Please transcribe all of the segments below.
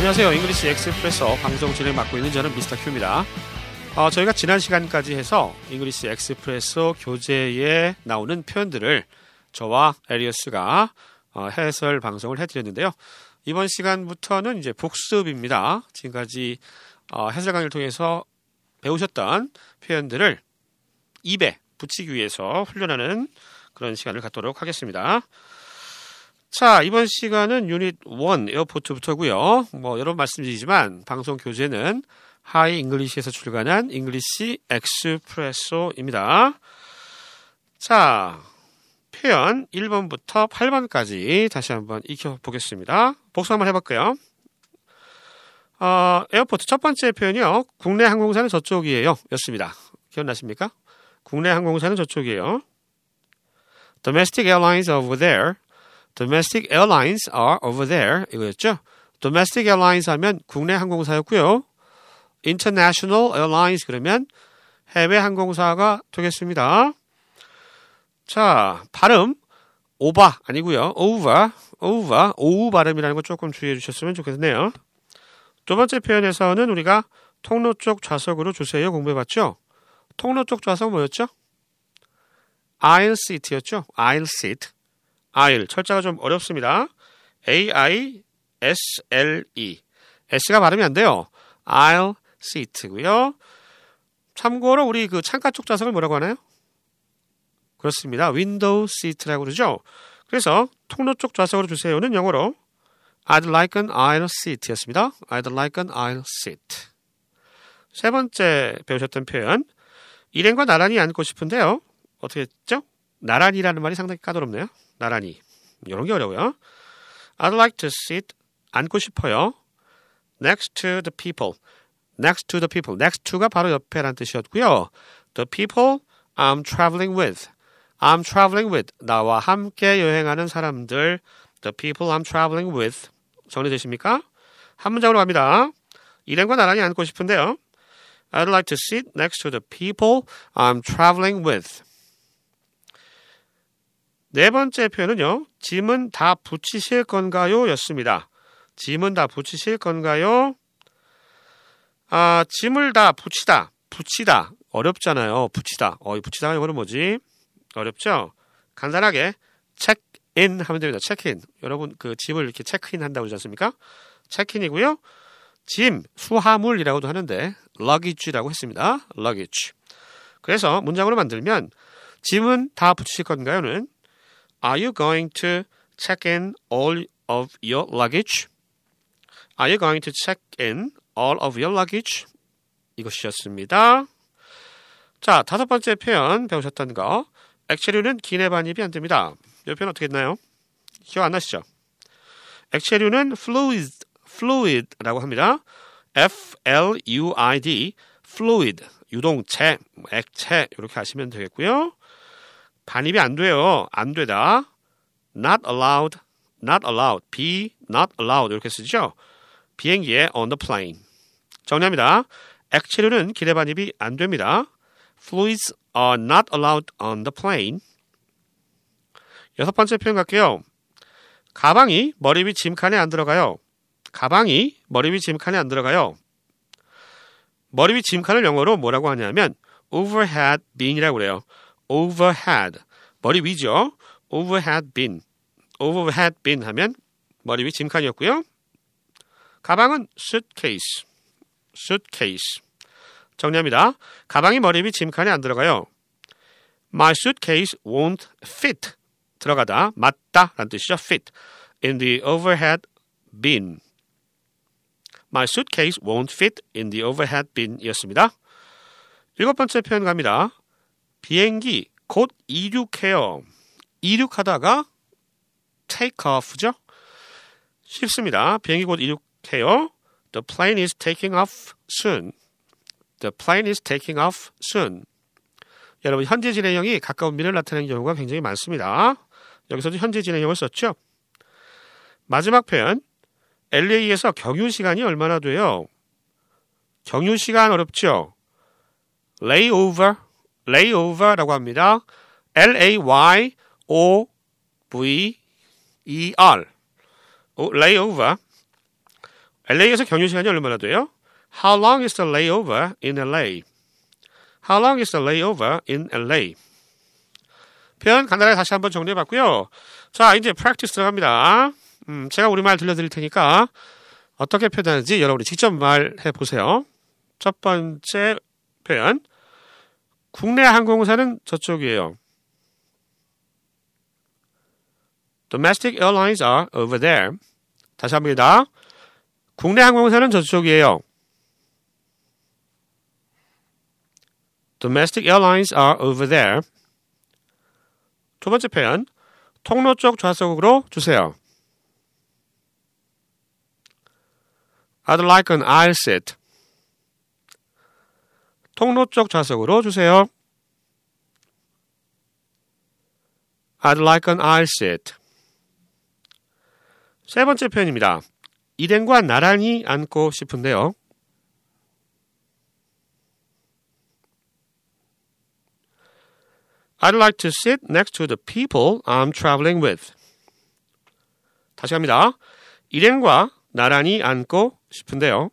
안녕하세요. English Expresso 방송 진행 맡고 있는 저는 미스터 Q입니다. 어, 저희가 지난 시간까지 해서 English Expresso 교재에 나오는 표현들을 저와 에리어스가 어, 해설 방송을 해드렸는데요. 이번 시간부터는 이제 복습입니다. 지금까지 어, 해설 강의를 통해서 배우셨던 표현들을 입에 붙이기 위해서 훈련하는 그런 시간을 갖도록 하겠습니다. 자, 이번 시간은 유닛 1 Airport부터고요. 뭐 여러 번 말씀드리지만 방송 교재는 Hi English에서 출간한 English Expresso입니다. 자, 표현 1번부터 8번까지 다시 한번 익혀 보겠습니다. 복습 한번 해 볼게요. 어, Airport 첫 번째 표현이요. 국내 항공사는 저쪽이에요. 였습니다. 기억나십니까? 국내 항공사는 저쪽이에요. Domestic airlines over there. Domestic airlines are over there. 이거였죠. Domestic airlines 하면 국내 항공사였고요. International airlines 그러면 해외 항공사가 되겠습니다. 자, 발음 오바 아니고요. over, over, 오우 발음이라는 거 조금 주의해 주셨으면 좋겠네요. 두 번째 표현에서는 우리가 통로 쪽 좌석으로 주세요 공부해 봤죠? 통로 쪽 좌석 뭐였죠? aisle seat였죠? aisle seat. Aisle 철자가 좀 어렵습니다. A I S L E. S가 발음이 안 돼요. aisle seat고요. 참고로 우리 그 창가 쪽 좌석을 뭐라고 하나요? 그렇습니다. window seat라고 그러죠. 그래서 통로 쪽 좌석으로 주세요는 영어로 I'd like an aisle seat였습니다. I'd like an aisle seat. 세 번째 배우셨던 표현 일행과 나란히 앉고 싶은데요. 어떻게 했죠? 나란히라는 말이 상당히 까다롭네요. 나란히. 이런 게 어려워요. I'd like to sit 앉고 싶어요. Next to the people. Next to the people. Next to가 바로 옆에란 뜻이었고요. The people I'm traveling with. I'm traveling with. 나와 함께 여행하는 사람들. The people I'm traveling with. 정리되십니까? 한 문장으로 갑니다. 일행과 나란히 앉고 싶은데요. I'd like to sit next to the people I'm traveling with. 네 번째 표현은요. 짐은 다 붙이실 건가요? 였습니다. 짐은 다 붙이실 건가요? 아, 짐을 다 붙이다. 붙이다. 어렵잖아요. 붙이다. 어, 이 붙이다 이거는 뭐지? 어렵죠? 간단하게 체크인 하면 됩니다. 체크인. 여러분 그 짐을 이렇게 체크인 한다고 그러지 않습니까? 체크인이고요. 짐, 수화물이라고도 하는데 luggage라고 했습니다. luggage. 그래서 문장으로 만들면 짐은 다 붙이실 건가요는 Are you going to check in all of your luggage? Are you going to check in all of your luggage? 이것이었습니다. 자, 다섯 번째 표현 배우셨던 거. 액체류는 기내 반입이 안 됩니다. 이 표현 어떻게 했나요? 기억 안 나시죠? 액체류는 fluid, fluid라고 합니다. F-L-U-I-D, fluid, 유동체, 액체 이렇게 하시면 되겠고요. 반입이 안 돼요. 안 되다. not allowed, not allowed, be not allowed 이렇게 쓰죠. 비행기에 on the plane. 정리합니다. 액체류는 기내 반입이 안 됩니다. Fluids are not allowed on the plane. 여섯 번째 표현 갈게요. 가방이 머리 위 짐칸에 안 들어가요. 가방이 머리 위 짐칸에 안 들어가요. 머리 위 짐칸을 영어로 뭐라고 하냐면 overhead bin이라고 그래요. Overhead. 머리 위죠. overhead bin. overhead bin 하면 머리 위 짐칸이었고요. 가방은 suitcase. suitcase. 정리합니다. 가방이 머리 위 짐칸에 안 들어가요. My suitcase won't fit. 들어가다, 맞다 라는 뜻이죠. fit. in the overhead bin. My suitcase won't fit in the overhead bin 이었습니다. 일곱 번째 표현 갑니다. 비행기 곧 이륙해요. 이륙하다가 take off죠. 쉽습니다. 비행기 곧 이륙해요. The plane is taking off soon. The plane is taking off soon. 여러분 현재 진행형이 가까운 미래를 나타내는 경우가 굉장히 많습니다. 여기서도 현재 진행형을 썼죠. 마지막 표현 LA에서 경유 시간이 얼마나 돼요? 경유 시간 어렵죠? layover, layover라고 합니다. L-A-Y-O-V-E-R layover LA에서 경유 시간이 얼마나 돼요? How long is the layover in LA? How long is the layover in LA? 표현 간단하게 다시 한번 정리해 봤고요. 자, 이제 practice 들어갑니다. 음, 제가 우리말 들려드릴 테니까 어떻게 표현하는지 여러분이 직접 말해 보세요. 첫 번째 표현. 국내 항공사는 저쪽이에요. Domestic airlines are over there. 다시 합니다. 국내 항공사는 저쪽이에요. Domestic airlines are over there. 두 번째 표현. 통로 쪽 좌석으로 주세요. I'd like an aisle seat. 통로 쪽 좌석으로 주세요. I'd like an aisle seat. 세 번째 표현입니다. 일행과 나란히 앉고 싶은데요. I'd like to sit next to the people I'm traveling with. 다시 합니다. 일행과 나란히 앉고 싶은데요.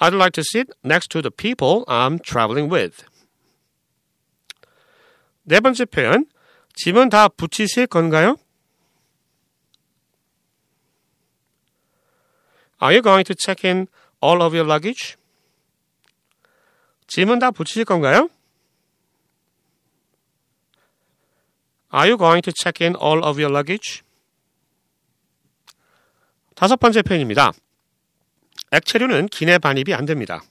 I'd like to sit next to the people I'm traveling with. 네 번째 표현. 짐은 다 붙이실 건가요? Are you going to check in all of your luggage? 짐은 다 붙이실 건가요? Are you going to check in all of your luggage? 다섯 번째 표현입니다. 액체류는 기내 반입이 안 됩니다.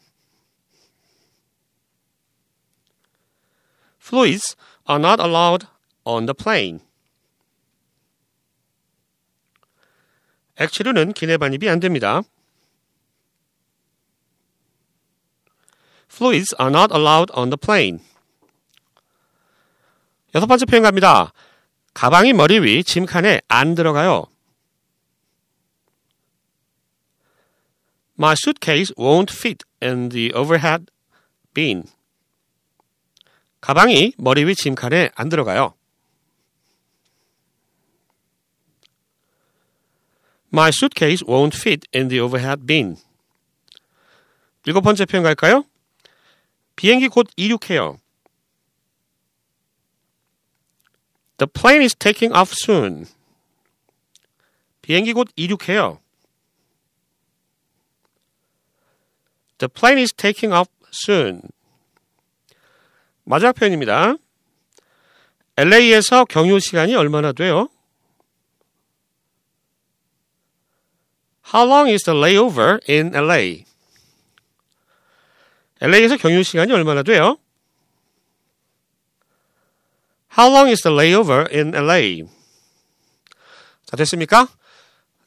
Fluids are not allowed on the plane. 액체류는 기내 반입이 안 됩니다. Fluids are not allowed on the plane. 여섯 번째 표현 갑니다. 가방이 머리 위 짐칸에 안 들어가요. My suitcase won't fit in the overhead bin. 가방이 머리 위 짐칸에 안 들어가요. My suitcase won't fit in the overhead bin. 일곱 번째 표현 갈까요? 비행기 곧 이륙해요. The plane is taking off soon. 비행기 곧 이륙해요. The plane is taking off soon. 마지막 표현입니다. LA에서 경유 시간이 얼마나 돼요? How long is the layover in LA? LA에서 경유 시간이 얼마나 돼요? How long is the layover in LA? 자, 됐습니까?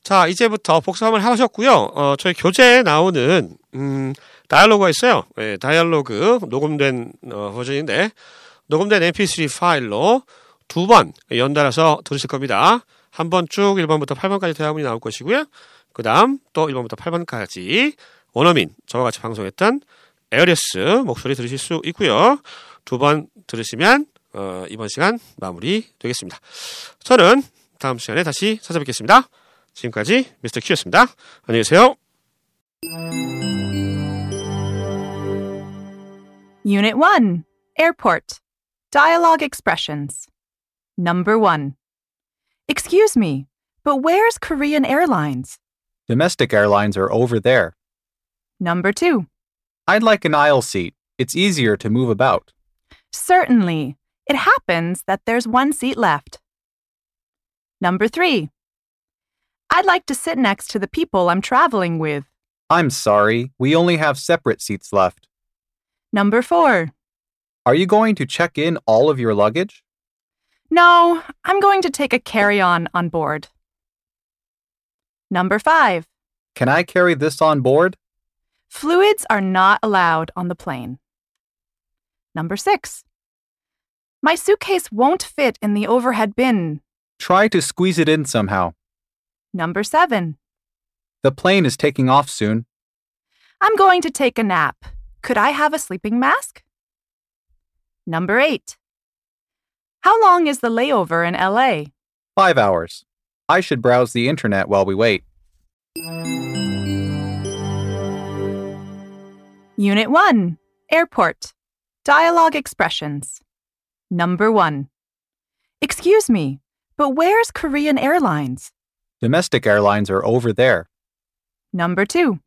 자, 이제부터 복습 한번 하셨고요. 어, 저희 교재에 나오는, 음, 다이얼로그가 있어요. 네, 다이얼로그, 녹음된, 어, 버전인데, 녹음된 mp3 파일로 두 번 연달아서 들으실 겁니다. 한 번 쭉 1번부터 8번까지 대화문이 나올 것이고요. 그 다음 또 1번부터 8번까지 원어민, 저와 같이 방송했던 에어리스 목소리 들으실 수 있고요. 두 번 들으시면 어, 이번 시간 마무리 되겠습니다. 저는 다음 시간에 다시 찾아뵙겠습니다. 지금까지 미스터 Q였습니다. 안녕히 계세요. Unit 1 Airport Dialogue Expressions Number 1 Excuse me, but where's Korean Airlines? Domestic airlines are over there. Number 2 I'd like an aisle seat. It's easier to move about. Certainly. It happens that there's one seat left. Number 3 I'd like to sit next to the people I'm traveling with. I'm sorry, we only have separate seats left. Number 4 Are you going to check in all of your luggage? No, I'm going to take a carry on on board. Number 5 Can I carry this on board? Fluids are not allowed on the plane. Number 6 My suitcase won't fit in the overhead bin. Try to squeeze it in somehow. Number 7 The plane is taking off soon. I'm going to take a nap. Could I have a sleeping mask? Number 8 How long is the layover in LA? Five hours. I should browse the internet while we wait. Unit 1 Airport Dialogue Expressions. Number 1 Excuse me, but where's Korean Airlines? Domestic airlines are over there. Number 2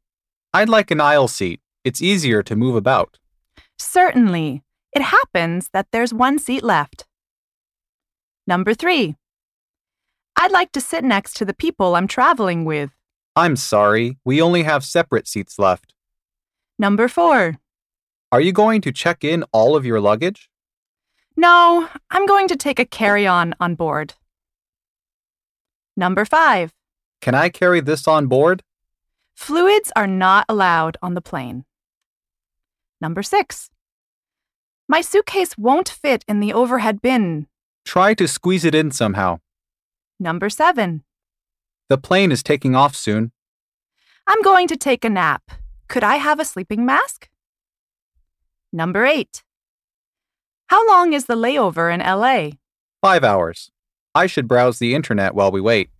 I'd like an aisle seat. It's easier to move about. Certainly. It happens that there's one seat left. Number 3 I'd like to sit next to the people I'm traveling with. I'm sorry, we only have separate seats left. Number 4 Are you going to check in all of your luggage? No, I'm going to take a carry on on board. Number 5 Can I carry this on board? Fluids are not allowed on the plane. Number 6 My suitcase won't fit in the overhead bin. Try to squeeze it in somehow. Number 7 The plane is taking off soon. I'm going to take a nap. Could I have a sleeping mask? Number 8 How long is the layover in LA? Five hours. I should browse the internet while we wait.